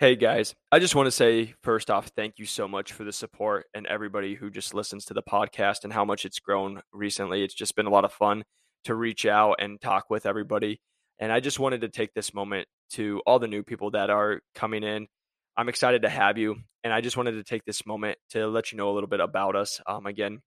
Hey guys, I just want to say first off, thank you so much for the support and everybody who just listens to the podcast and how much it's grown recently. It's just been a lot of fun to reach out and talk with everybody. And I just wanted to take this moment to all the new people that are coming in. I'm excited to have you. And I just wanted to take this moment to let you know a little bit about us. Um, again,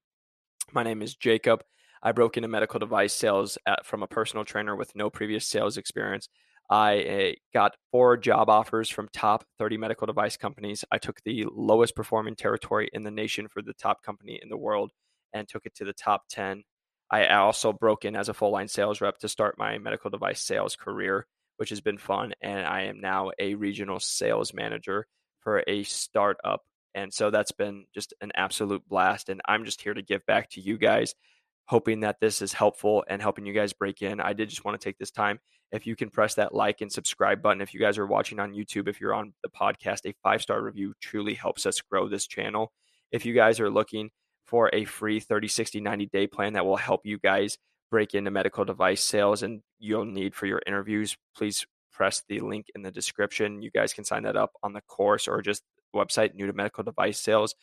my name is Jacob. I broke into medical device sales at, from a personal trainer with no previous sales experience. I eh, got four job offers from top 30 medical device companies. I took the lowest performing territory in the nation for the top company in the world and took it to the top 10. I also broke in as a full line sales rep to start my medical device sales career, which has been fun. And I am now a regional sales manager for a startup. And so that's been just an absolute blast. And I'm just here to give back to you guys hoping that this is helpful and helping you guys break in. I did just want to take this time. If you can press that like and subscribe button, if you guys are watching on YouTube, if you're on the podcast, a five star review truly helps us grow this channel. If you guys are looking for a free 30, 60, 90 day plan that will help you guys break into medical device sales and you'll need for your interviews, please press the link in the description. You guys can sign that up on the course or just website new to medical device sales.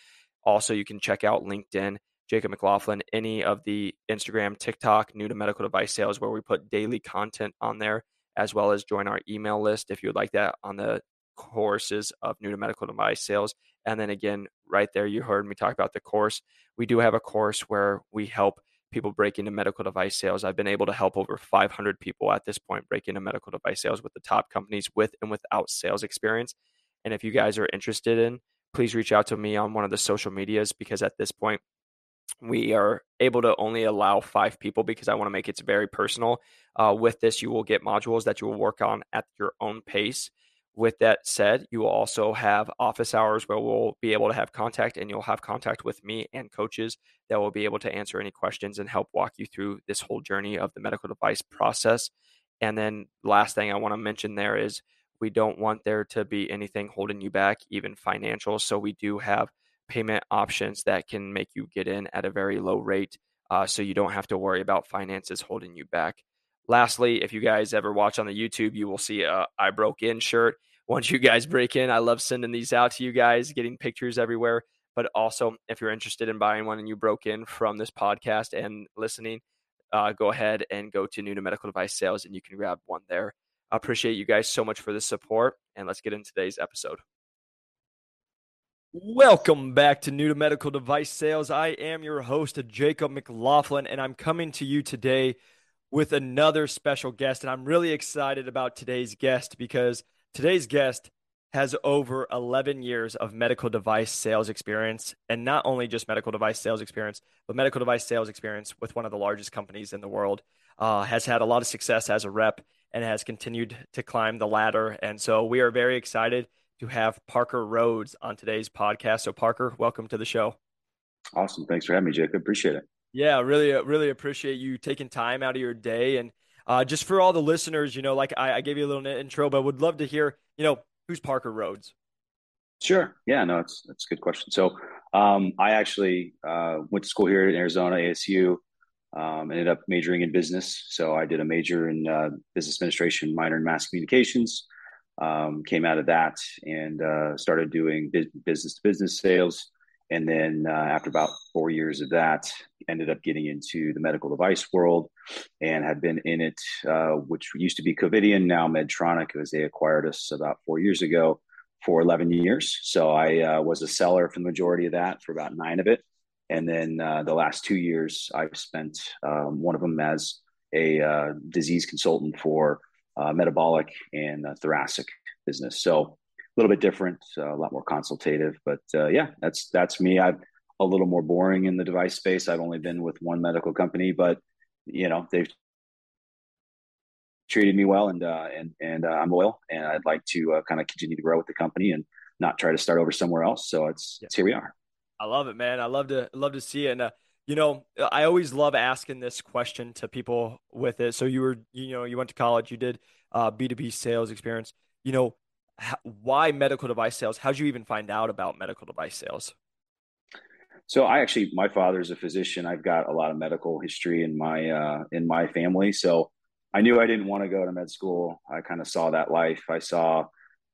Also, you can check out LinkedIn Jacob McLaughlin, any of the Instagram, TikTok, new to medical device sales, where we put daily content on there, as well as join our email list if you would like that on the courses of new to medical device sales. And then again, right there, you heard me talk about the course. We do have a course where we help people break into medical device sales. I've been able to help over 500 people at this point break into medical device sales with the top companies with and without sales experience. And if you guys are interested in, please reach out to me on one of the social medias because at this point, we are able to only allow five people because I want to make it very personal. Uh, with this, you will get modules that you will work on at your own pace. With that said, you will also have office hours where we'll be able to have contact, and you'll have contact with me and coaches that will be able to answer any questions and help walk you through this whole journey of the medical device process. And then, last thing I want to mention there is we don't want there to be anything holding you back, even financial. So, we do have payment options that can make you get in at a very low rate uh, so you don't have to worry about finances holding you back. Lastly, if you guys ever watch on the YouTube, you will see a I broke in shirt. Once you guys break in, I love sending these out to you guys, getting pictures everywhere. But also, if you're interested in buying one and you broke in from this podcast and listening, uh, go ahead and go to New to Medical Device Sales and you can grab one there. I appreciate you guys so much for the support. And let's get into today's episode. Welcome back to New to Medical Device Sales. I am your host, Jacob McLaughlin, and I'm coming to you today with another special guest. And I'm really excited about today's guest because today's guest has over 11 years of medical device sales experience, and not only just medical device sales experience, but medical device sales experience with one of the largest companies in the world. Uh, has had a lot of success as a rep and has continued to climb the ladder. And so we are very excited to have Parker Rhodes on today's podcast. So, Parker, welcome to the show. Awesome. Thanks for having me, Jacob. Appreciate it. Yeah, really, uh, really appreciate you taking time out of your day. And uh, just for all the listeners, you know, like I, I, gave you a little intro, but would love to hear, you know, who's Parker Rhodes? Sure. Yeah, no, it's that's a good question. So, um, I actually uh, went to school here in Arizona, ASU. Um, ended up majoring in business. So I did a major in uh, business administration, minor in mass communications um, came out of that and uh, started doing business to business sales. And then uh, after about four years of that, ended up getting into the medical device world and had been in it, uh, which used to be Covidien, now Medtronic, as they acquired us about four years ago for 11 years. So I uh, was a seller for the majority of that for about nine of it. And then uh, the last two years, I've spent um, one of them as a uh, disease consultant for metabolic and uh, thoracic business. So a little bit different, uh, a lot more consultative, but uh, yeah, that's that's me. I'm a little more boring in the device space. I've only been with one medical company, but you know they've treated me well, and uh, and and uh, I'm loyal, and I'd like to kind of continue to grow with the company and not try to start over somewhere else. So it's, yeah. it's here we are. I love it, man. I love to love to see it. And you know, I always love asking this question to people with it. So you were, you know, you went to college, you did uh, B2B sales experience. You know, why medical device sales? How'd you even find out about medical device sales? So I actually, my father's a physician. I've got a lot of medical history in my uh, in my family. So I knew I didn't want to go to med school. I kind of saw that life. I saw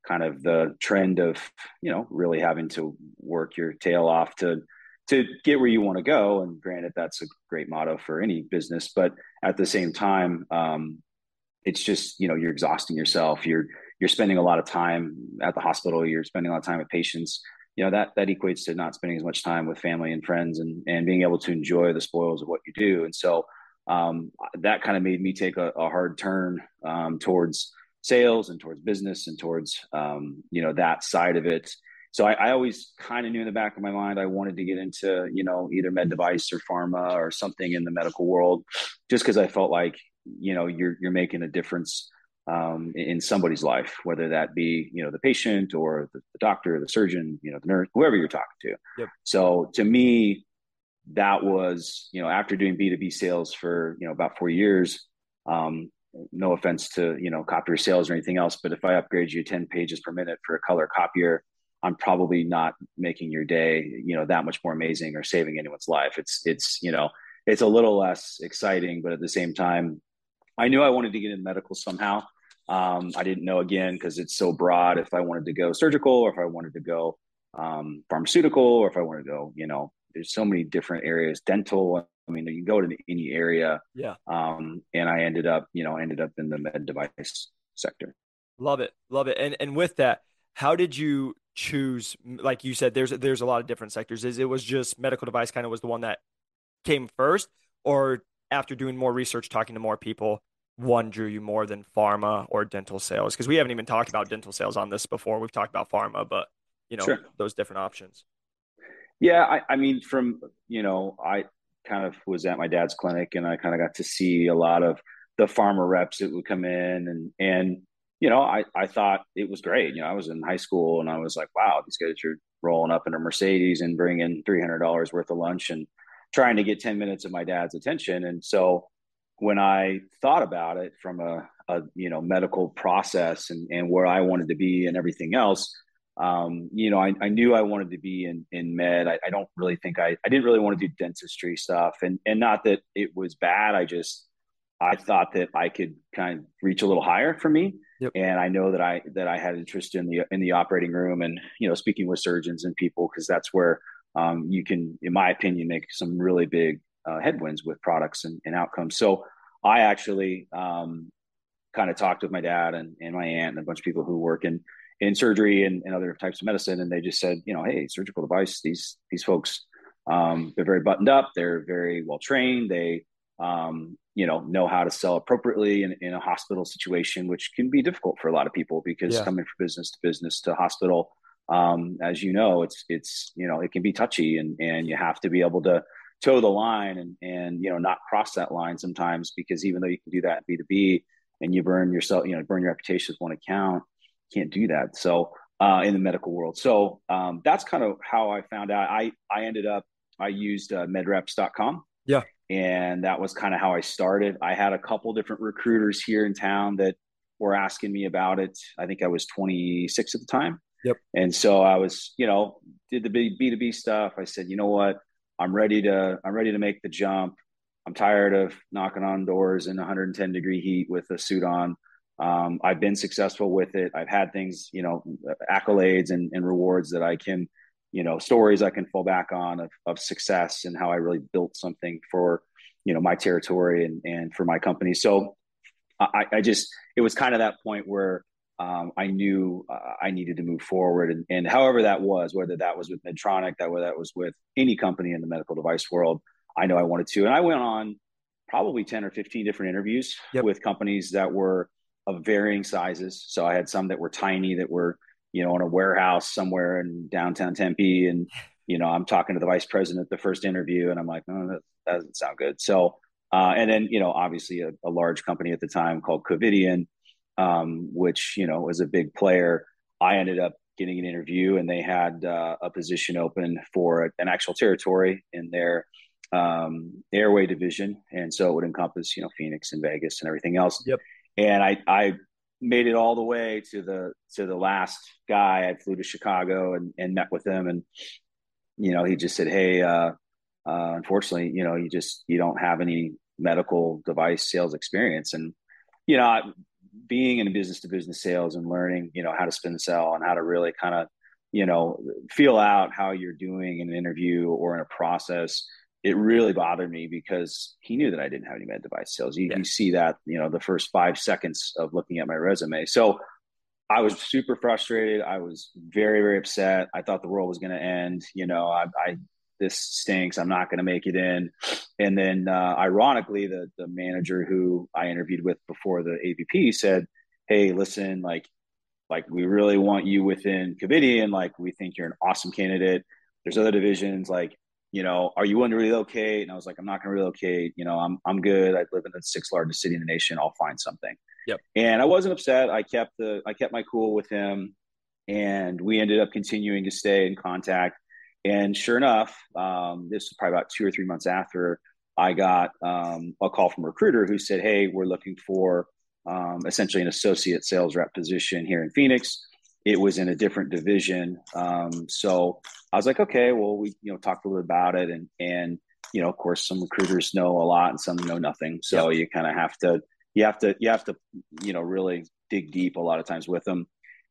kind of the trend of you know really having to work your tail off to to get where you want to go. And granted, that's a great motto for any business, but at the same time, um, it's just you know you're exhausting yourself. You're you're spending a lot of time at the hospital. You're spending a lot of time with patients. You know that that equates to not spending as much time with family and friends, and and being able to enjoy the spoils of what you do. And so um, that kind of made me take a, a hard turn um, towards sales and towards business and towards um, you know that side of it so I, I always kind of knew in the back of my mind I wanted to get into you know either med device or pharma or something in the medical world, just because I felt like you know you're you're making a difference um, in somebody's life, whether that be you know the patient or the, the, doctor, the surgeon, you know the nurse, whoever you're talking to. Yep. So to me, that was you know after doing B two B sales for you know about four years. Um, no offense to you know copier sales or anything else, but if I upgrade you ten pages per minute for a color copier, I'm probably not making your day, you know, that much more amazing or saving anyone's life. It's it's you know, it's a little less exciting, but at the same time, I knew I wanted to get in medical somehow. Um, I didn't know again because it's so broad if I wanted to go surgical or if I wanted to go um, pharmaceutical or if I wanted to go, you know, there's so many different areas, dental. I mean, you can go to any area. Yeah. Um, and I ended up, you know, ended up in the med device sector. Love it, love it. And and with that, how did you choose like you said there's there's a lot of different sectors. Is it was just medical device kind of was the one that came first or after doing more research talking to more people one drew you more than pharma or dental sales? Because we haven't even talked about dental sales on this before. We've talked about pharma but you know sure. those different options. Yeah I, I mean from you know i kind of was at my dad's clinic and i kind of got to see a lot of the pharma reps that would come in and and you know, I, I thought it was great. You know, I was in high school and I was like, wow, these guys are rolling up in a Mercedes and bringing $300 worth of lunch and trying to get 10 minutes of my dad's attention. And so when I thought about it from a, a you know, medical process and, and where I wanted to be and everything else, um, you know, I, I knew I wanted to be in, in med. I, I don't really think I, I didn't really want to do dentistry stuff and, and not that it was bad. I just, I thought that I could kind of reach a little higher for me. Yep. And I know that I that I had interest in the in the operating room and you know speaking with surgeons and people because that's where um, you can, in my opinion, make some really big uh, headwinds with products and, and, outcomes. So I actually um, kind of talked with my dad and, and my aunt and a bunch of people who work in in surgery and, and other types of medicine, and they just said, you know, hey, surgical device. These these folks, um, they're very buttoned up. They're very well trained. They um, you know know how to sell appropriately in, in a hospital situation which can be difficult for a lot of people because yeah. coming from business to business to hospital um, as you know it's it's you know it can be touchy and and you have to be able to toe the line and and you know not cross that line sometimes because even though you can do that in b2b and you burn yourself you know burn your reputation with one account you can't do that. So uh, in the medical world. So um, that's kind of how i found out. I i ended up i used uh, medreps.com yeah and that was kind of how I started. I had a couple different recruiters here in town that were asking me about it. I think I was 26 at the time. Yep. And so I was, you know, did the B2B stuff. I said, you know what? I'm ready to I'm ready to make the jump. I'm tired of knocking on doors in 110 degree heat with a suit on. Um, I've been successful with it. I've had things, you know, accolades and, and rewards that I can you know stories I can fall back on of, of success and how I really built something for you know my territory and and for my company. So I, I just it was kind of that point where um, I knew uh, I needed to move forward, and, and however that was, whether that was with Medtronic, that whether that was with any company in the medical device world, I know I wanted to, and I went on probably ten or fifteen different interviews yep. with companies that were of varying sizes. So I had some that were tiny that were you know, in a warehouse somewhere in downtown Tempe. And, you know, I'm talking to the vice president the first interview and I'm like, no, that, that doesn't sound good. So, uh, and then, you know, obviously a, a, large company at the time called Covidien, um, which, you know, was a big player. I ended up getting an interview and they had uh, a position open for an actual territory in their um, airway division. And so it would encompass, you know, Phoenix and Vegas and everything else. Yep. And I, I made it all the way to the to the last guy. I flew to Chicago and, and met with him, and you know, he just said, "Hey, uh, uh, unfortunately, you know, you just you don't have any medical device sales experience." And you know, being in a business to business sales and learning, you know, how to spin sell and how to really kind of, you know, feel out how you're doing in an interview or in a process, it really bothered me because he knew that I didn't have any med device sales. You, yeah. you see that, you know, the first five seconds of looking at my resume. So I was super frustrated. I was very, very upset. I thought the world was going to end. You know, I, I this stinks. I'm not going to make it in. And then, uh, ironically, the the manager who I interviewed with before the AVP said, "Hey, listen, like, like we really want you within Covidien. Like, we think you're an awesome candidate. There's other divisions. Like, you know, are you willing to relocate?" And I was like, "I'm not going to relocate. You know, I'm I'm good. I live in the sixth largest city in the nation. I'll find something." Yep. And I wasn't upset. I kept the I kept my cool with him, and we ended up continuing to stay in contact and sure enough, um, this was probably about two or three months after I got um, a call from a recruiter who said, "Hey, we're looking for um, essentially an associate sales rep position here in Phoenix." It was in a different division, um, so I was like, "Okay, well, we you know talked a little bit about it, and and you know, of course, some recruiters know a lot and some know nothing, so yep. you kind of have to you have to you have to you know really dig deep a lot of times with them."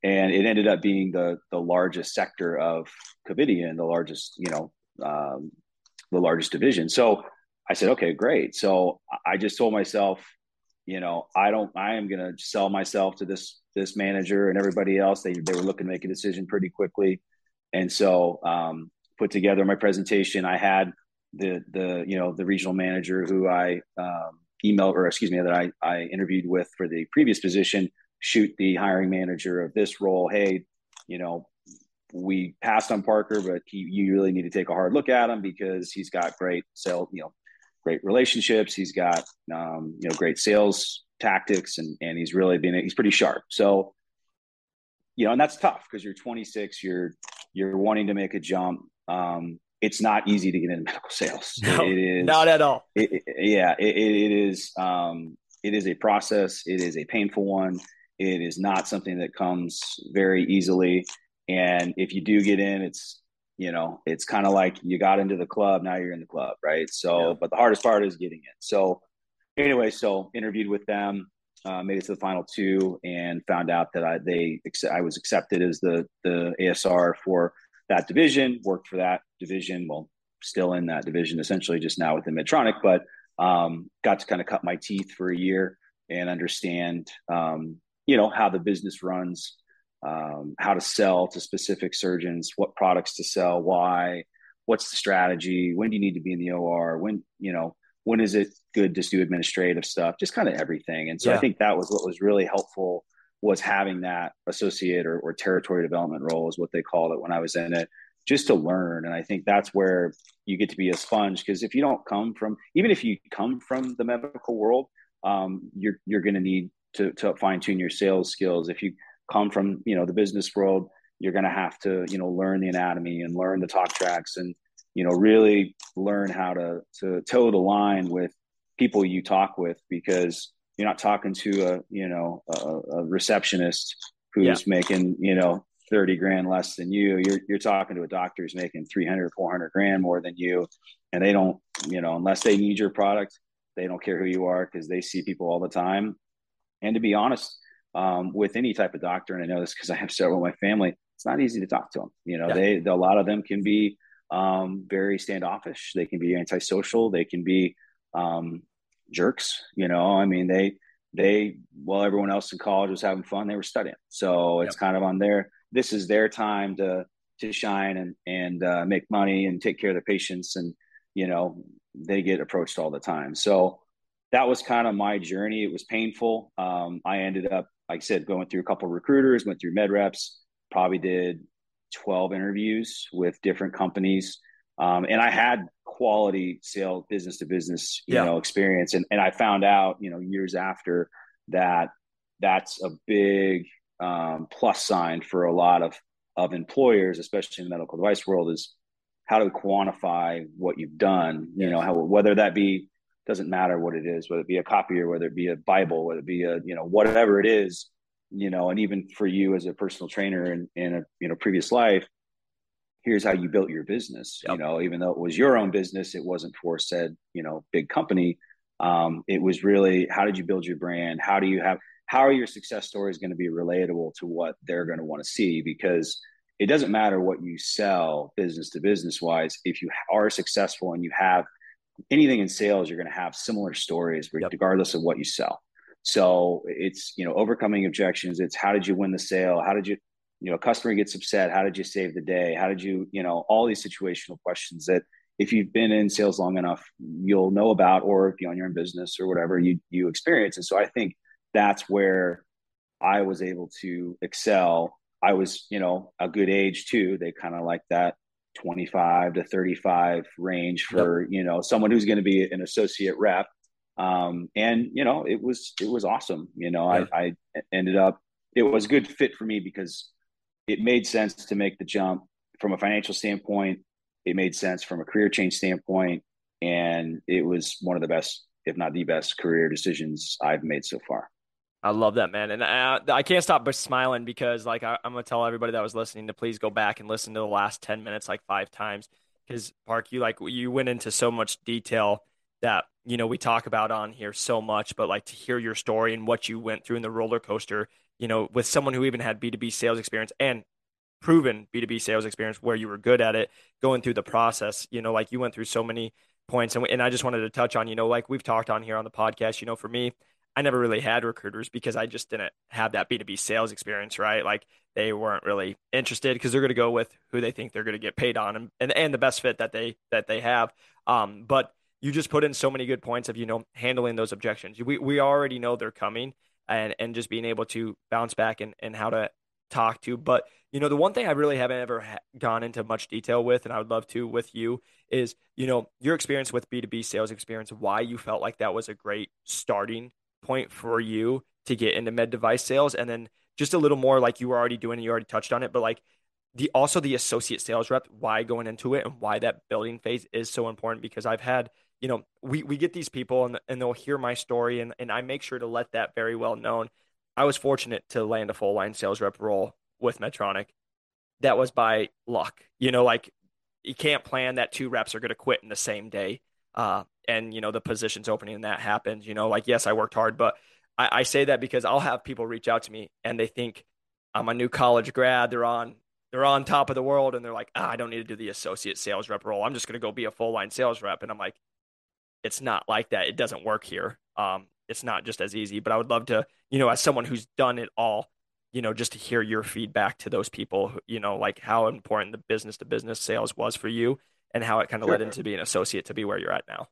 and it ended up being the the largest sector of Covidien, the largest you know um, the largest division. So I said, okay, great. So I just told myself, you know, I don't, I am going to sell myself to this this manager and everybody else. They they were looking to make a decision pretty quickly, and so um, put together my presentation. I had the the you know the regional manager who I um, emailed or excuse me that I I interviewed with for the previous position shoot the hiring manager of this role, hey, you know, we passed on Parker, but he, you really need to take a hard look at him because he's got great sales, you know, great relationships. He's got, um, you know, great sales tactics and, and he's really been, he's pretty sharp. So, you know, and that's tough because you're 26, you're, you're wanting to make a jump. Um, it's not easy to get into medical sales. No, it is not at all. It, it, yeah, it, it is. Um, it is a process. It is a painful one. It is not something that comes very easily. And if you do get in, it's you know, it's kind of like you got into the club, now you're in the club, right? So, yeah. but the hardest part is getting in. So, anyway, so interviewed with them, uh, made it to the final two, and found out that I they I was accepted as the the ASR for that division. Worked for that division. Well, still in that division, essentially, just now within Medtronic, but um, got to kind of cut my teeth for a year and understand um, you know how the business runs um, how to sell to specific surgeons what products to sell why what's the strategy when do you need to be in the or when you know when is it good to do administrative stuff just kind of everything and so yeah. i think that was what was really helpful was having that associate or, or territory development role is what they called it when i was in it just to learn and i think that's where you get to be a sponge because if you don't come from even if you come from the medical world um, you're you're going to need to, to fine tune your sales skills. If you come from, you know, the business world, you're going to have to, you know, learn the anatomy and learn the talk tracks and, you know, really learn how to, to toe the line with people you talk with because you're not talking to a, you know, a, a receptionist who's yeah. making, you know, 30 grand less than you. You're, you're talking to a doctor who's making 300, 400 grand more than you. And they don't, you know, unless they need your product, they don't care who you are because they see people all the time and to be honest, um, with any type of doctor, and I know this because I have several in my family, it's not easy to talk to them. You know, yeah. they, they, a lot of them can be um, very standoffish. They can be antisocial. They can be um, jerks. You know, I mean, they they while everyone else in college was having fun, they were studying. So it's yep. kind of on their. This is their time to to shine and and uh, make money and take care of their patients, and you know they get approached all the time. So that was kind of my journey. It was painful. Um, I ended up, like I said, going through a couple recruiters, went through med reps, probably did 12 interviews with different companies. Um, and I had quality sale business to business, you yeah. know, experience. And, and I found out, you know, years after that, that's a big um, plus sign for a lot of, of employers, especially in the medical device world is how to quantify what you've done, you yes. know, how, whether that be doesn't matter what it is, whether it be a copier, whether it be a Bible, whether it be a, you know, whatever it is, you know, and even for you as a personal trainer in, in a, you know, previous life, here's how you built your business, yep. you know, even though it was your own business, it wasn't for said, you know, big company. Um, it was really, how did you build your brand? How do you have, how are your success stories going to be relatable to what they're going to want to see? Because it doesn't matter what you sell business to business wise. If you are successful and you have anything in sales, you're going to have similar stories regardless yep. of what you sell. So it's, you know, overcoming objections. It's how did you win the sale? How did you, you know, customer gets upset. How did you save the day? How did you, you know, all these situational questions that if you've been in sales long enough, you'll know about, or if you own your own business or whatever you, you experience. And so I think that's where I was able to excel. I was, you know, a good age too. They kind of like that 25 to 35 range for, yep. you know, someone who's going to be an associate rep. Um, and you know, it was, it was awesome. You know, yeah. I, I ended up, it was a good fit for me because it made sense to make the jump from a financial standpoint. It made sense from a career change standpoint. And it was one of the best, if not the best career decisions I've made so far. I love that, man. And I, I can't stop but smiling because, like, I, am going to tell everybody that was listening to please go back and listen to the last 10 minutes like five times. Because, Park, you like, you went into so much detail that, you know, we talk about on here so much, but like to hear your story and what you went through in the roller coaster, you know, with someone who even had B2B sales experience and proven B2B sales experience where you were good at it, going through the process, you know, like you went through so many points. And, and I just wanted to touch on, you know, like we've talked on here on the podcast, you know, for me, I never really had recruiters because I just didn't have that B2B sales experience, right? Like they weren't really interested because they're going to go with who they think they're going to get paid on and, and, and the best fit that they that they have. Um, but you just put in so many good points of, you know, handling those objections. We we already know they're coming and and just being able to bounce back and, and how to talk to. But, you know, the one thing I really haven't ever ha- gone into much detail with, and I would love to with you, is, you know, your experience with B2B sales experience, why you felt like that was a great starting point for you to get into med device sales and then just a little more like you were already doing and you already touched on it but like the also the associate sales rep why going into it and why that building phase is so important because i've had you know we, we get these people and, and they'll hear my story and, and i make sure to let that very well known. I was fortunate to land a full line sales rep role with medtronic. That was by luck you know like you can't plan that two reps are going to quit in the same day. Uh, and you know the positions opening and that happens you know like yes i worked hard but I, I, say that because i'll have people reach out to me and they think i'm a new college grad they're on they're on top of the world and they're like ah, i don't need to do the associate sales rep role. I'm just going to go be a full line sales rep. And i'm like it's not like that. It doesn't work here. Um, it's not just as easy. But i would love to you know as someone who's done it all you know just to hear your feedback to those people you know like how important the business to business sales was for you and how it kind of sure. led into being an associate to be where you're at now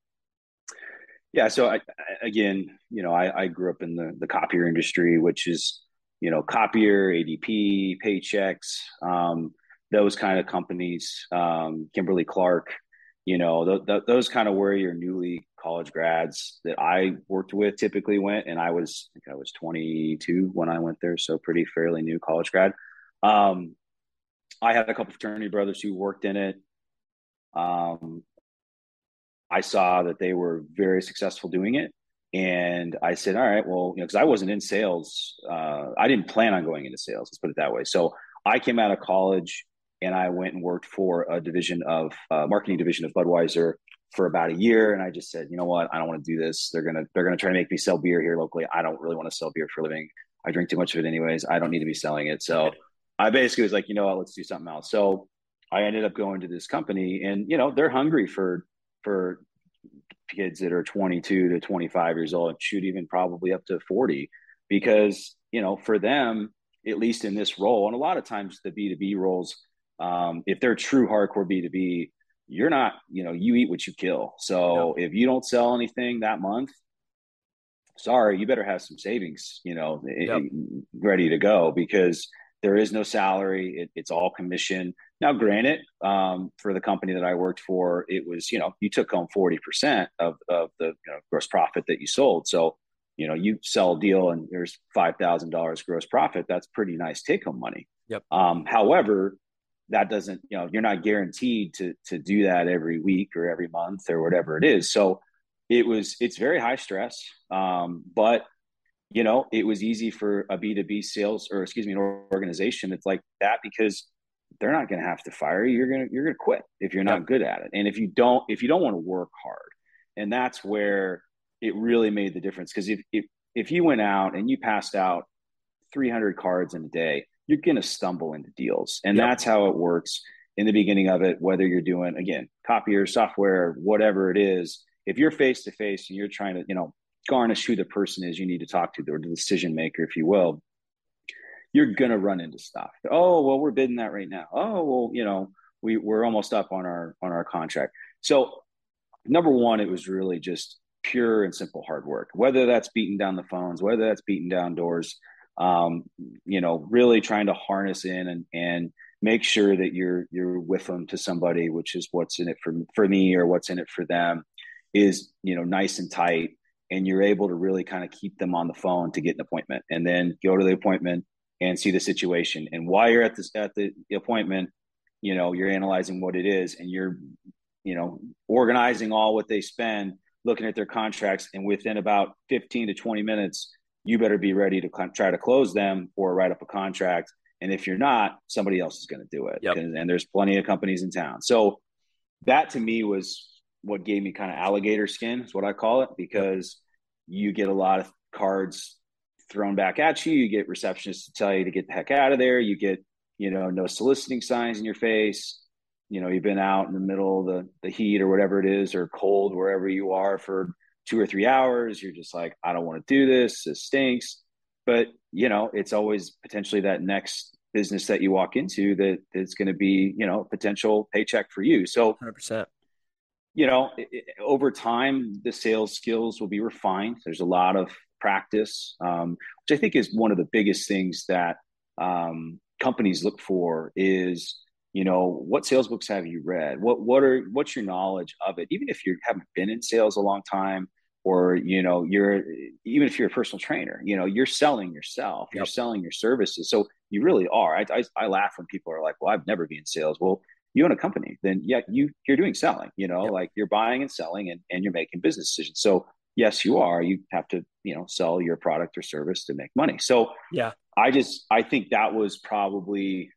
yeah. So I, again, you know, I, I grew up in the, the copier industry, which is, you know, copier, ADP, Paychex, um, those kind of companies, um, Kimberly Clark, you know, th- th- those kind of where your newly college grads that I worked with typically went. And I was, I think I was 22 when I went there. So pretty fairly new college grad. Um, I had a couple fraternity brothers who worked in it. Um, I saw that they were very successful doing it. And I said, all right, well, you know, because I wasn't in sales. Uh, I didn't plan on going into sales, let's put it that way. So I came out of college and I went and worked for a division of uh, marketing division of Budweiser for about a year. And I just said, you know what, I don't want to do this. They're gonna they're gonna try to make me sell beer here locally. I don't really want to sell beer for a living. I drink too much of it anyways. I don't need to be selling it. So I basically was like, you know what, let's do something else. So I ended up going to this company, and you know they're hungry for for kids that are 22 to 25 years old, shoot even probably up to 40, because you know for them, at least in this role, and a lot of times the B2B roles, um, if they're true hardcore B2B, you're not, you know, you eat what you kill. So if you don't sell anything that month, sorry, you better have some savings, you know, yep. ready to go because there is no salary. It, it's all commission. Now, granted, um, for the company that I worked for, it was you know you took home forty percent of of the you know, gross profit that you sold. So you know you sell a deal and there's five thousand dollars gross profit. That's pretty nice take home money. Yep. Um, however, that doesn't you know you're not guaranteed to to do that every week or every month or whatever it is. So it was it's very high stress, um, but you know, it was easy for a B2B sales or excuse me, an organization. It's like that because they're not going to have to fire you. You're going to, you're going to quit if you're not good at it. And if you don't, if you don't want to work hard and that's where it really made the difference. Cause if, if, if you went out and you passed out 300 cards in a day, you're going to stumble into deals. And yep. that's how it works in the beginning of it, whether you're doing, again, copier, software, whatever it is. If you're face to face and you're trying to, you know, garnish who the person is you need to talk to, or the decision maker, if you will, you're going to run into stuff. Oh, well, we're bidding that right now. Oh, well, you know, we, we're almost up on our on our contract. So number one, it was really just pure and simple hard work. Whether that's beating down the phones, whether that's beating down doors, um, you know, really trying to harness in and and make sure that you're you're with them to somebody, which is what's in it for for me or what's in it for them, is you know nice and tight, and you're able to really kind of keep them on the phone to get an appointment, and then go to the appointment and see the situation. And while you're at this at the appointment, you know you're analyzing what it is, and you're you know organizing all what they spend looking at their contracts and within about 15 to 20 minutes you better be ready to try to close them or write up a contract and if you're not somebody else is going to do it yep. and, and, there's plenty of companies in town so that to me was what gave me kind of alligator skin is what i call it because you get a lot of cards thrown back at you you get receptionists to tell you to get the heck out of there you get you know no soliciting signs in your face you know you've been out in the middle of the, the heat or whatever it is or cold wherever you are for two or three hours you're just like i don't want to do this this stinks. But you know it's always potentially that next business that you walk into that is going to be you know potential paycheck for you. So 100% you know it, it, over time the sales skills will be refined. There's a lot of practice um, which i think is one of the biggest things that um, companies look for is you know what sales books have you read? What what are what's your knowledge of it? Even if you haven't been in sales a long time or you know you're even if you're a personal trainer you know you're selling yourself yep. you're selling your services. So you really are. I, I, I laugh when people are like well i've never been in sales. Well you own a company then yeah you you're doing selling you know yep. like you're buying and selling and, and you're making business decisions so yes you are you have to you know sell your product or service to make money so yeah i just i think that was probably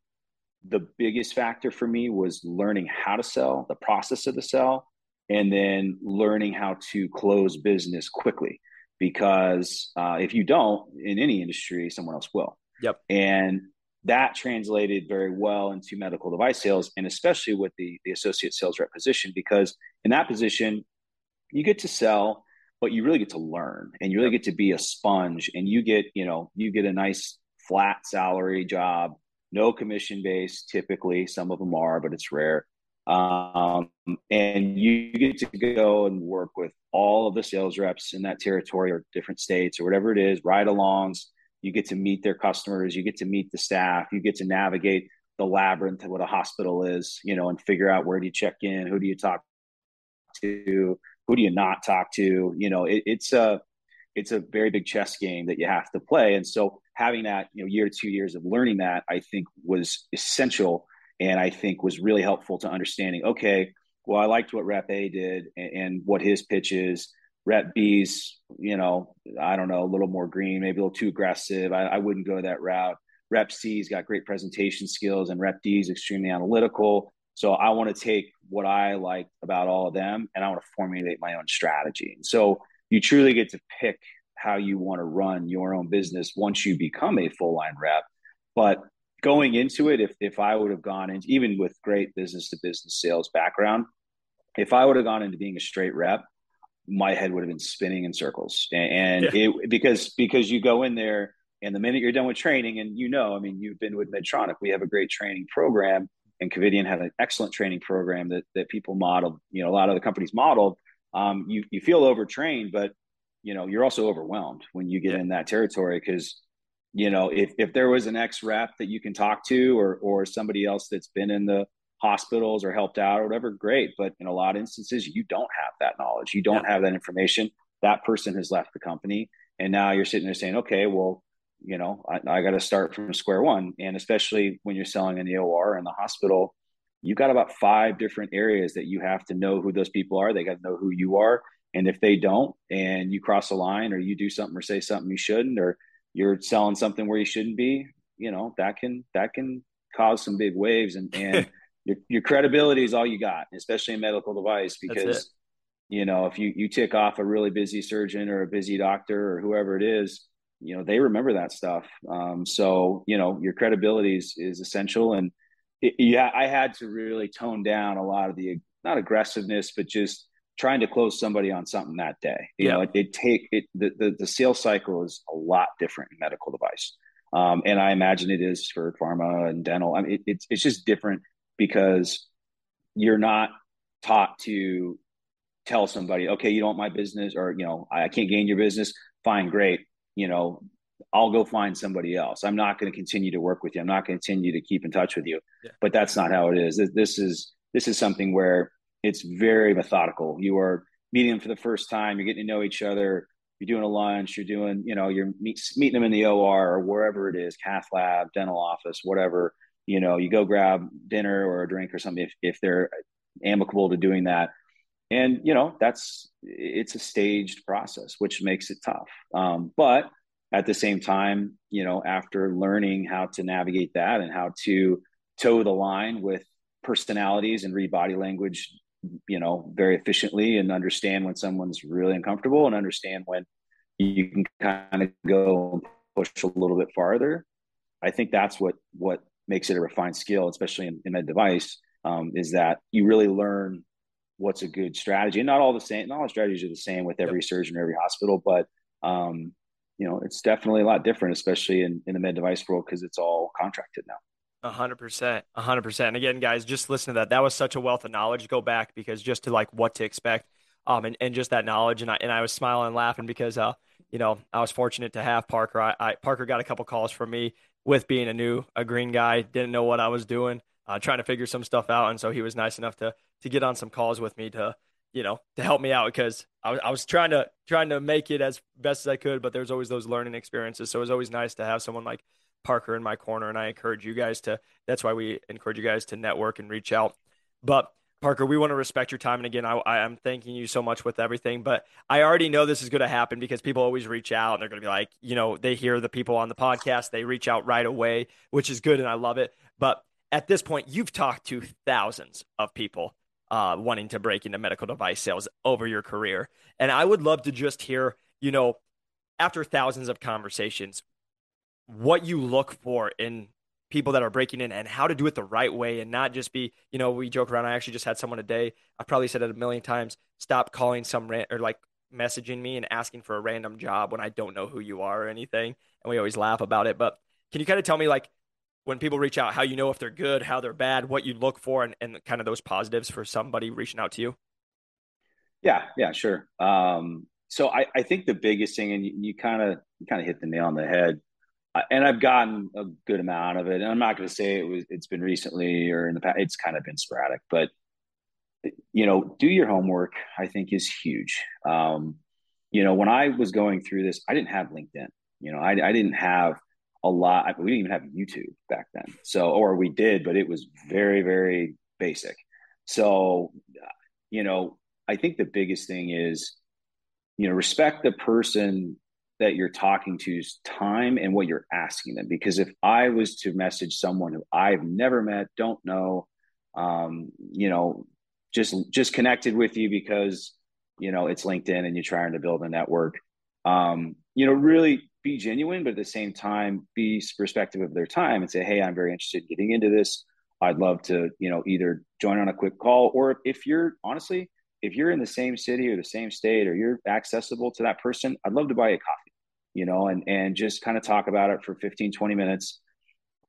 the biggest factor for me was learning how to sell, the process of the sell, and then learning how to close business quickly. Because uh, if you don't in any industry, someone else will. Yep. And that translated very well into medical device sales, and especially with the the associate sales rep position, because in that position, you get to sell, but you really get to learn, and you really get to be a sponge, and you get you know you get a nice flat salary job no commission based typically some of them are but it's rare. Um, and you get to go and work with all of the sales reps in that territory or different states or whatever it is ride alongs you get to meet their customers you get to meet the staff you get to navigate the labyrinth of what a hospital is you know and figure out where do you check in who do you talk to who do you not talk to you know it, it's a it's a very big chess game that you have to play. And so having that you know year to two years of learning that i think was essential and i think was really helpful to understanding okay well i liked what rep a did and, and what his pitch is rep b's you know i don't know a little more green maybe a little too aggressive. I, I wouldn't go that route. Rep c's got great presentation skills and rep D's extremely analytical. So i want to take what i like about all of them and i want to formulate my own strategy. So you truly get to pick how you want to run your own business once you become a full line rep. But going into it, if if I would have gone into even with great business to business sales background, if I would have gone into being a straight rep, my head would have been spinning in circles. And, yeah. it because because you go in there and the minute you're done with training, and you know, I mean, you've been with Medtronic, we have a great training program, and Covidien had an excellent training program that that people modeled. You know, a lot of the companies modeled. Um, you you feel overtrained, but you know you're also overwhelmed when you get yeah. in that territory because you know if if there was an ex rep that you can talk to or or somebody else that's been in the hospitals or helped out or whatever great. But in a lot of instances you don't have that knowledge. You don't yeah. have that information. That person has left the company and now you're sitting there saying okay well you know i, I got to start from square one. And especially when you're selling in the or in the hospital you've got about five different areas that you have to know who those people are. They got to know who you are. And if they don't, and you cross a line or you do something or say something you shouldn't, or you're selling something where you shouldn't be, you know, that can that can cause some big waves. And and your, your credibility is all you got, especially in medical device because you know, if you you tick off a really busy surgeon or a busy doctor or whoever it is, you know, they remember that stuff. Um, so you know, your credibility is, is essential, and it, yeah, I had to really tone down a lot of the not aggressiveness, but just trying to close somebody on something that day. You yeah. know, it, it take it the, the the sales cycle is a lot different in medical device. Um, and I imagine it is for pharma and dental. I mean, it, it's it's just different because you're not taught to tell somebody, okay, you don't want my business, or you know, I, can't gain your business. Fine, great. You know, I'll go find somebody else. I'm not going to continue to work with you. I'm not going to continue to keep in touch with you. Yeah. But that's not how it is. This is this is something where it's very methodical. You are meeting them for the first time. You're getting to know each other. You're doing a lunch. You're doing, you know, you're meet, meeting them in the OR or wherever it is, cath lab, dental office, whatever. You know, you go grab dinner or a drink or something if if they're amicable to doing that. And you know that's it's a staged process which makes it tough. Um, but at the same time you know after learning how to navigate that and how to toe the line with personalities and read body language you know very efficiently and understand when someone's really uncomfortable and understand when you can kind of go and push a little bit farther i think that's what what makes it a refined skill especially in, in a device um, is that you really learn what's a good strategy. And not all the same, not all strategies are the same with every yep. surgeon or every hospital, but um, you know, it's definitely a lot different, especially in, in the med device world because it's all contracted now. A hundred percent, a hundred percent. And again, guys, just listen to that. That was such a wealth of knowledge. Go back because just to like what to expect, um, and, and just that knowledge. And I and I was smiling and laughing because uh, you know, I was fortunate to have Parker. I, I Parker got a couple calls from me with being a new a green guy, didn't know what I was doing uh, trying to figure some stuff out. And so he was nice enough to to get on some calls with me to you know to help me out because I was I was trying to trying to make it as best as I could, but there's always those learning experiences. So it was always nice to have someone like Parker in my corner, and I encourage you guys to. That's why we encourage you guys to network and reach out. But Parker, we want to respect your time. And again, I, I'm thanking you so much with everything. But I already know this is going to happen because people always reach out and they're going to be like, you know, they hear the people on the podcast, they reach out right away, which is good. And I love it. But at this point, you've talked to thousands of people uh, wanting to break into medical device sales over your career. And I would love to just hear, you know, after thousands of conversations, what you look for in people that are breaking in and how to do it the right way and not just be, you know, we joke around. I actually just had someone today, I probably said it a million times, stop calling some rant or like messaging me and asking for a random job when I don't know who you are or anything. And we always laugh about it. But can you kind of tell me like when people reach out, how you know if they're good, how they're bad, what you look for, and, and kind of those positives for somebody reaching out to you? Yeah, yeah, sure. Um, so I, I think the biggest thing, and you kind of you kind of hit the nail on the head, and I've gotten a good amount of it. And I'm not going to say it was it's been recently or in the past. It's kind of been sporadic, but you know, do your homework. I think is huge. Um, you know, when I was going through this, I didn't have LinkedIn. You know, I, I didn't have a lot. We didn't even have YouTube back then. So, or we did, but it was very, very basic. So, you know, I think the biggest thing is, you know, respect the person that you're talking to's time and what you're asking them. Because if I was to message someone who I've never met, don't know, um, you know, just just connected with you because you know it's LinkedIn and you're trying to build a network. Um, you know, really be genuine, but at the same time, be respectful of their time and say, Hey, I'm very interested in getting into this. I'd love to, you know, either join on a quick call or if you're honestly, if you're in the same city or the same state or you're accessible to that person, I'd love to buy a coffee, you know, and, and just kind of talk about it for 15, 20 minutes.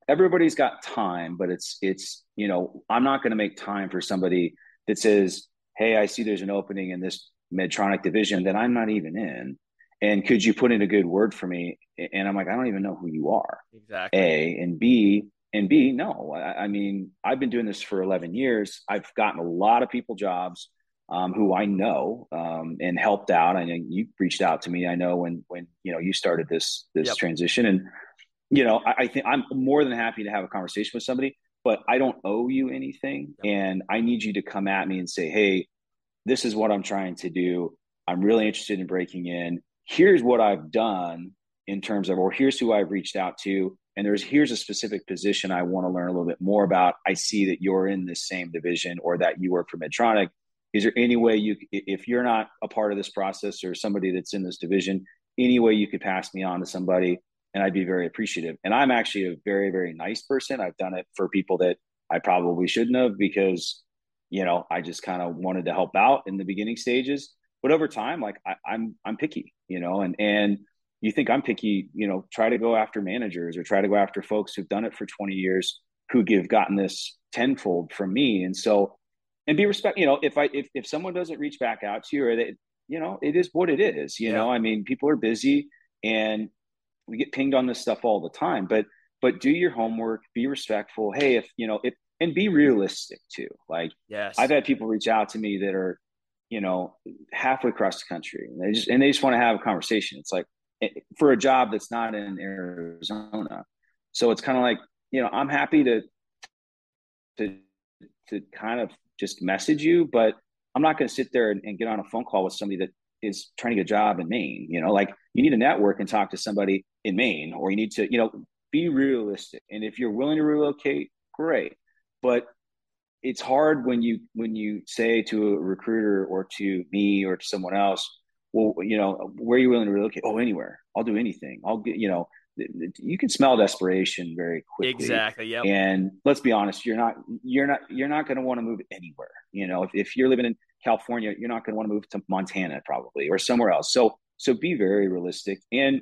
Everybody's got time, but it's, it's, you know, I'm not going to make time for somebody that says, Hey, I see there's an opening in this Medtronic division that I'm not even in and could you put in a good word for me? And i'm like i don't even know who you are. Exactly. A and b and b no. I, I mean i've been doing this for 11 years. I've gotten a lot of people jobs um, who i know um, and helped out i know you reached out to me i know when when you know you started this this yep. transition and you know I, I, think i'm more than happy to have a conversation with somebody but i don't owe you anything yep. and i need you to come at me and say hey this is what i'm trying to do i'm really interested in breaking in here's what I've done in terms of, or here's who I've reached out to, and there's here's a specific position I want to learn a little bit more about. I see that you're in this same division or that you work for Medtronic. Is there any way you if you're not a part of this process or somebody that's in this division any way you could pass me on to somebody and i'd be very appreciative. And i'm actually a very very nice person. I've done it for people that i probably shouldn't have because you know i just kind of wanted to help out in the beginning stages. But over time like I, i'm i'm picky you know and and you think i'm picky you know try to go after managers or try to go after folks who've done it for 20 years who give gotten this tenfold from me. And so and be respect you know if i if, if someone doesn't reach back out to you or they you know it is what it is you yeah. know i mean people are busy and we get pinged on this stuff all the time but but do your homework be respectful. Hey if you know if and be realistic too. Like yes. I've had people reach out to me that are you know halfway across the country and they just and they just want to have a conversation. It's like eh, for a job that's not in arizona. So it's kind of like you know i'm happy to to to kind of just message you, but I'm not going to sit there and, and, get on a phone call with somebody that is trying to get a job in Maine. You know, like you need to network and talk to somebody in Maine, or you need to, you know, be realistic. And if you're willing to relocate, great. But it's hard when you when you say to a recruiter or to me or to someone else, well, you know, where are you willing to relocate? Oh, anywhere. I'll do anything. I'll get, you know, you can smell desperation very quickly. Exactly. Yeah. And let's be honest, you're not you're not you're not going to want to move anywhere. You know, if, if you're living in California, you're not going to want to move to Montana probably or somewhere else. So so be very realistic. And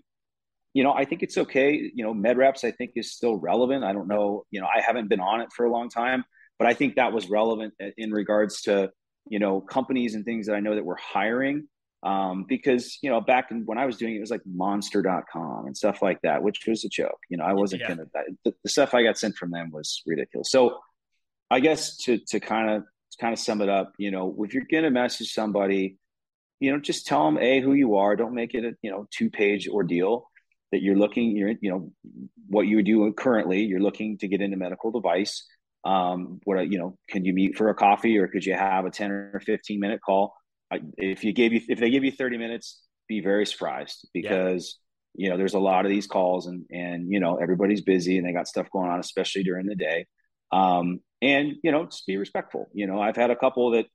you know, I think it's okay. You know, MedReps I think is still relevant. I don't know. You know, I haven't been on it for a long time, but I think that was relevant uh, in regards to you know companies and things that I know that we're hiring um, because you know back in, when I was doing it, it was like Monster.com and stuff like that, which was a joke. You know, I wasn't yeah. gonna. The, the, stuff I got sent from them was ridiculous. So, I guess to to kind of kind of sum it up, you know, if you're gonna message somebody, you know, just tell them a who you are. Don't make it a you know two page ordeal that you're looking. You're you know what you do currently. You're looking to get into medical device. Um, what you know, can you meet for a coffee or could you have a ten or fifteen minute call? If you gave you if they give you 30 minutes be very surprised because yeah. you know there's a lot of these calls and and you know everybody's busy and they got stuff going on especially during the day. Um and you know just be respectful. You know i've had a couple that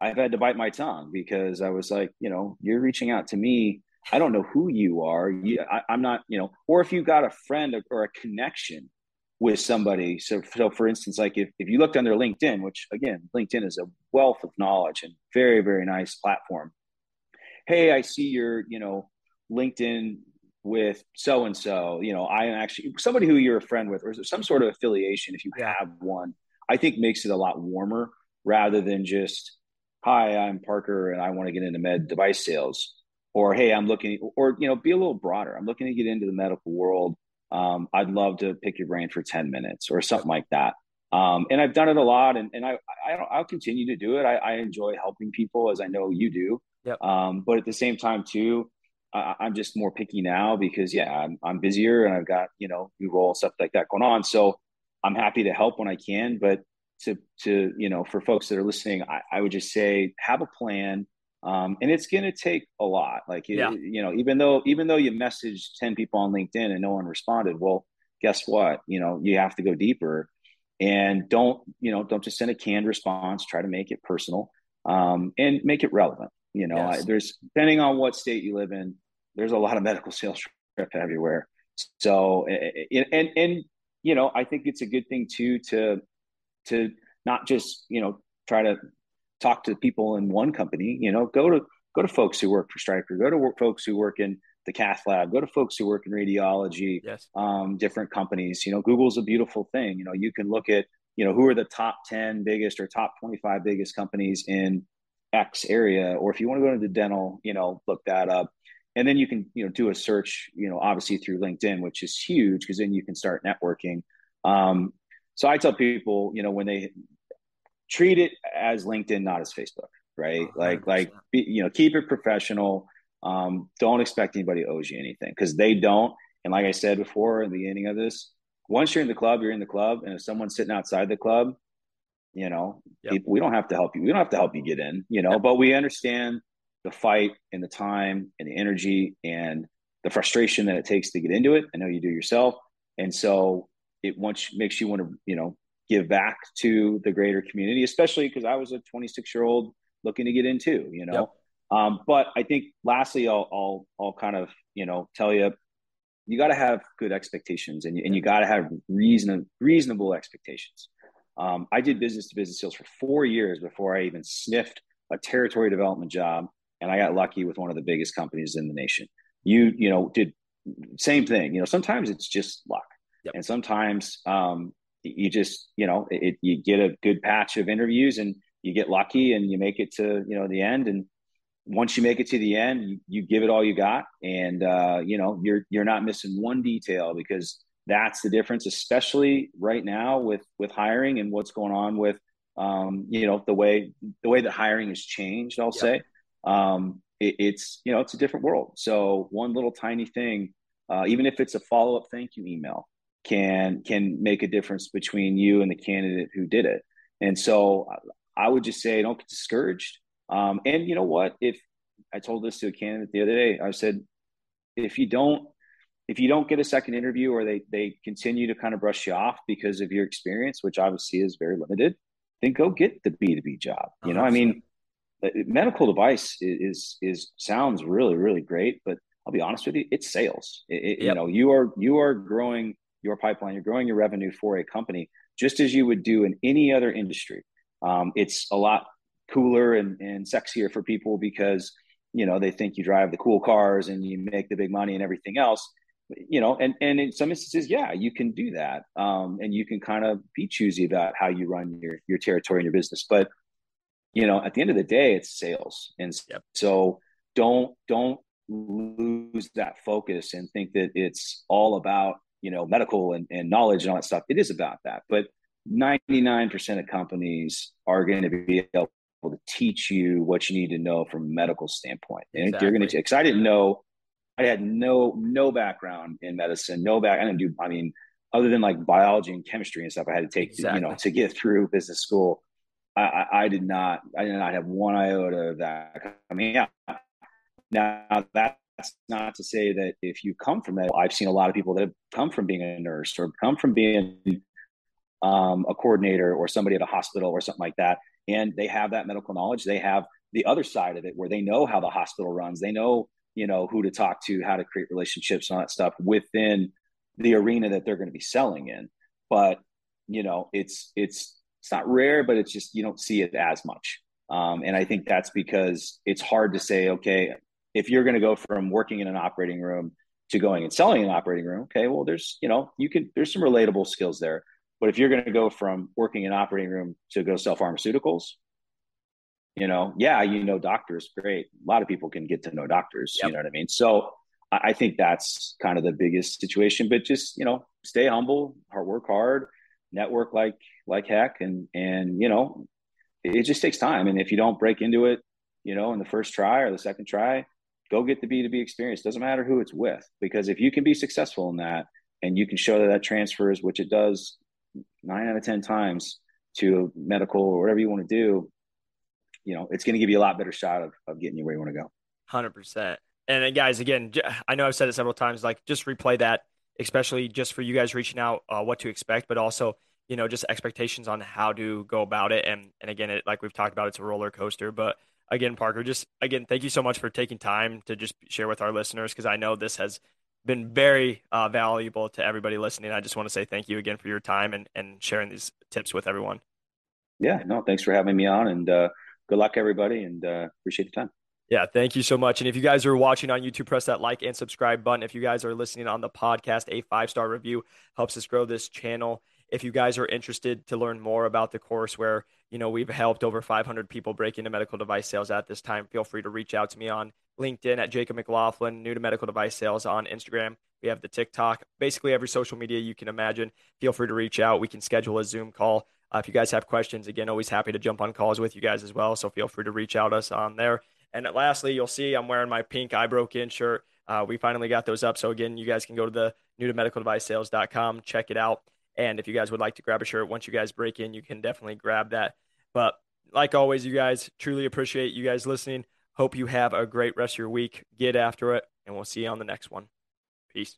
i've had to bite my tongue because i was like you know you're reaching out to me. I don't know who you are. You, I, i'm not you know or if you got a friend or a connection with somebody. So, so for instance, like if, if you looked under LinkedIn, which again, LinkedIn is a wealth of knowledge and very, very nice platform. Hey, I see your, you know, LinkedIn with so and so, you know, I am actually somebody who you're a friend with, or some sort of affiliation, if you have one, I think makes it a lot warmer rather than just, hi, I'm Parker and I want to get into med device sales. Or hey, I'm looking, or you know, be a little broader. I'm looking to get into the medical world um, I'd love to pick your brain for 10 minutes or something like that. Um, and I've done it a lot and, and I, I, will continue to do it. I, I, enjoy helping people as I know you do. Yep. Um, but at the same time too, I, am just more picky now because yeah, I'm, I'm busier and I've got, you know, new role stuff like that going on. So I'm happy to help when I can, but to, to, you know, for folks that are listening, I, I would just say, have a plan, um, and it's going to take a lot like yeah. you know even though even though you messaged 10 people on linkedin and no one responded well guess what? You know you have to go deeper. And don't you know don't just send a canned response. Try to make it personal um, and make it relevant you know. Yes. I, there's depending on what state you live in there's a lot of medical sales rep everywhere. So and and you know i think it's a good thing too to to not just you know try to talk to people in one company. You know, go to go to folks who work for Stryker, go to work, folks who work in the cath lab, go to folks who work in radiology, yes. um, different companies. You know, Google's a beautiful thing. You know, you can look at you know who are the top 10 biggest or top 25 biggest companies in X area, or if you want to go into dental, you know, look that up. And then you can, you know, do a search, you know, obviously through LinkedIn, which is huge because then you can start networking. Um, so I tell people, you know, when they treat it as LinkedIn, not as Facebook, right? 100%. Like, like, be, you know, keep it professional. Um, don't expect anybody owes you anything because they don't. And like I said before in the beginning of this, once you're in the club, you're in the club. And if someone's sitting outside the club, you know, yep. people, we don't have to help you. We don't have to help you get in, you know, yep. but we understand the fight and the time and the energy and the frustration that it takes to get into it. I know you do yourself. And so it once makes you want to, you know, give back to the greater community, especially because I was a 26 year old looking to get into, you know. Yep. Um, but I think lastly, I'll, I'll, I'll kind of, you know, tell you, you got to have good expectations and, and you got to have reason, reasonable expectations. Um, I did business to business sales for four years before I even sniffed a territory development job. And I got lucky with one of the biggest companies in the nation. You, you know, did same thing. You know, sometimes it's just luck. Yep. And sometimes um, you just, you know, it, you get a good patch of interviews and you get lucky and you make it to, you know, the end. And once you make it to the end, you, you give it all you got. And, uh, you know, you're, you're not missing one detail because that's the difference, especially right now with, with hiring and what's going on with, um, you know, the way, the way that hiring has changed, I'll yep. say, um, it, it's, you know, it's a different world. So one little tiny thing, uh, even if it's a follow-up thank you email, can can make a difference between you and the candidate who did it. And so I would just say don't get discouraged. Um, and you know what? If I told this to a candidate the other day, I said, if you don't if you don't get a second interview or they they continue to kind of brush you off because of your experience, which obviously is very limited, then go get the B two B job. You know, I mean, medical device is, is, is sounds really really great, but I'll be honest with you, it's sales. It, yep. You know, you are you are growing your pipeline, you're growing your revenue for a company, just as you would do in any other industry. Um, it's a lot cooler and, and sexier for people because you know they think you drive the cool cars and you make the big money and everything else you know and and in some instances yeah you can do that um, and you can kind of be choosy about how you run your your territory and your business but you know at the end of the day it's sales and yep. so don't don't lose that focus and think that it's all about you know medical and, and knowledge and all that stuff. It is about that. But 99% of companies are going to be able to teach you what you need to know from a medical standpoint. And exactly. you're going to because i didn't know i had no no background in medicine no back i didn't do i mean other than like biology and chemistry and stuff i had to take exactly. you know to get through business school I, I, I did not i did not have one iota of that. I mean yeah. Now that that's not to say that if you come from it, I've seen a lot of people that have come from being a nurse or come from being um, a coordinator or somebody at a hospital or something like that, and they have that medical knowledge. They have the other side of it where they know how the hospital runs. They know, you know, who to talk to, how to create relationships and all that stuff within the arena that they're going to be selling in. But you know, it's it's it's not rare, but it's just you don't see it as much. Um, and I think that's because it's hard to say, okay, if you're going to go from working in an operating room to going and selling an operating room, okay, well, there's, you know, you can, there's some relatable skills there. But if you're going to go from working in an operating room to go sell pharmaceuticals, you know, yeah, you know, doctors, great. A lot of people can get to know doctors. Yep. You know what I mean? So I think that's kind of the biggest situation. But just you know, stay humble, hard work hard, network like like heck, and and you know, it just takes time. And if you don't break into it, you know, in the first try or the second try, go get the B2B experience. Doesn't matter who it's with, because if you can be successful in that and you can show that that transfers, which it does nine out of 10 times to medical or whatever you want to do, you know, it's going to give you a lot better shot of, of getting you where you want to go. 100%. And guys, again, I know I've said it several times, like just replay that, especially just for you guys reaching out, uh, what to expect, but also, you know, just expectations on how to go about it. And, and again, it, like we've talked about, it's a roller coaster, but again, Parker, just again, thank you so much for taking time to just share with our listeners because I know this has been very uh, valuable to everybody listening. I just want to say thank you again for your time and, and sharing these tips with everyone. Yeah, no, thanks for having me on and uh, good luck, everybody, and uh, appreciate the time. Yeah, thank you so much. And if you guys are watching on YouTube, press that like and subscribe button. If you guys are listening on the podcast, a five star review helps us grow this channel. If you guys are interested to learn more about the course where you know, we've helped over 500 people break into medical device sales at this time. Feel free to reach out to me on LinkedIn at Jacob McLaughlin, new to medical device sales on Instagram. We have the TikTok, basically every social media you can imagine. Feel free to reach out. We can schedule a Zoom call. Uh, if you guys have questions, again, always happy to jump on calls with you guys as well. So feel free to reach out us on there. And lastly, you'll see I'm wearing my pink I broke in shirt. Uh, we finally got those up. So again, you guys can go to the new to medical device sales.com, check it out. And if you guys would like to grab a shirt once you guys break in, you can definitely grab that. But like always, you guys truly appreciate you guys listening. Hope you have a great rest of your week. Get after it, and we'll see you on the next one. Peace.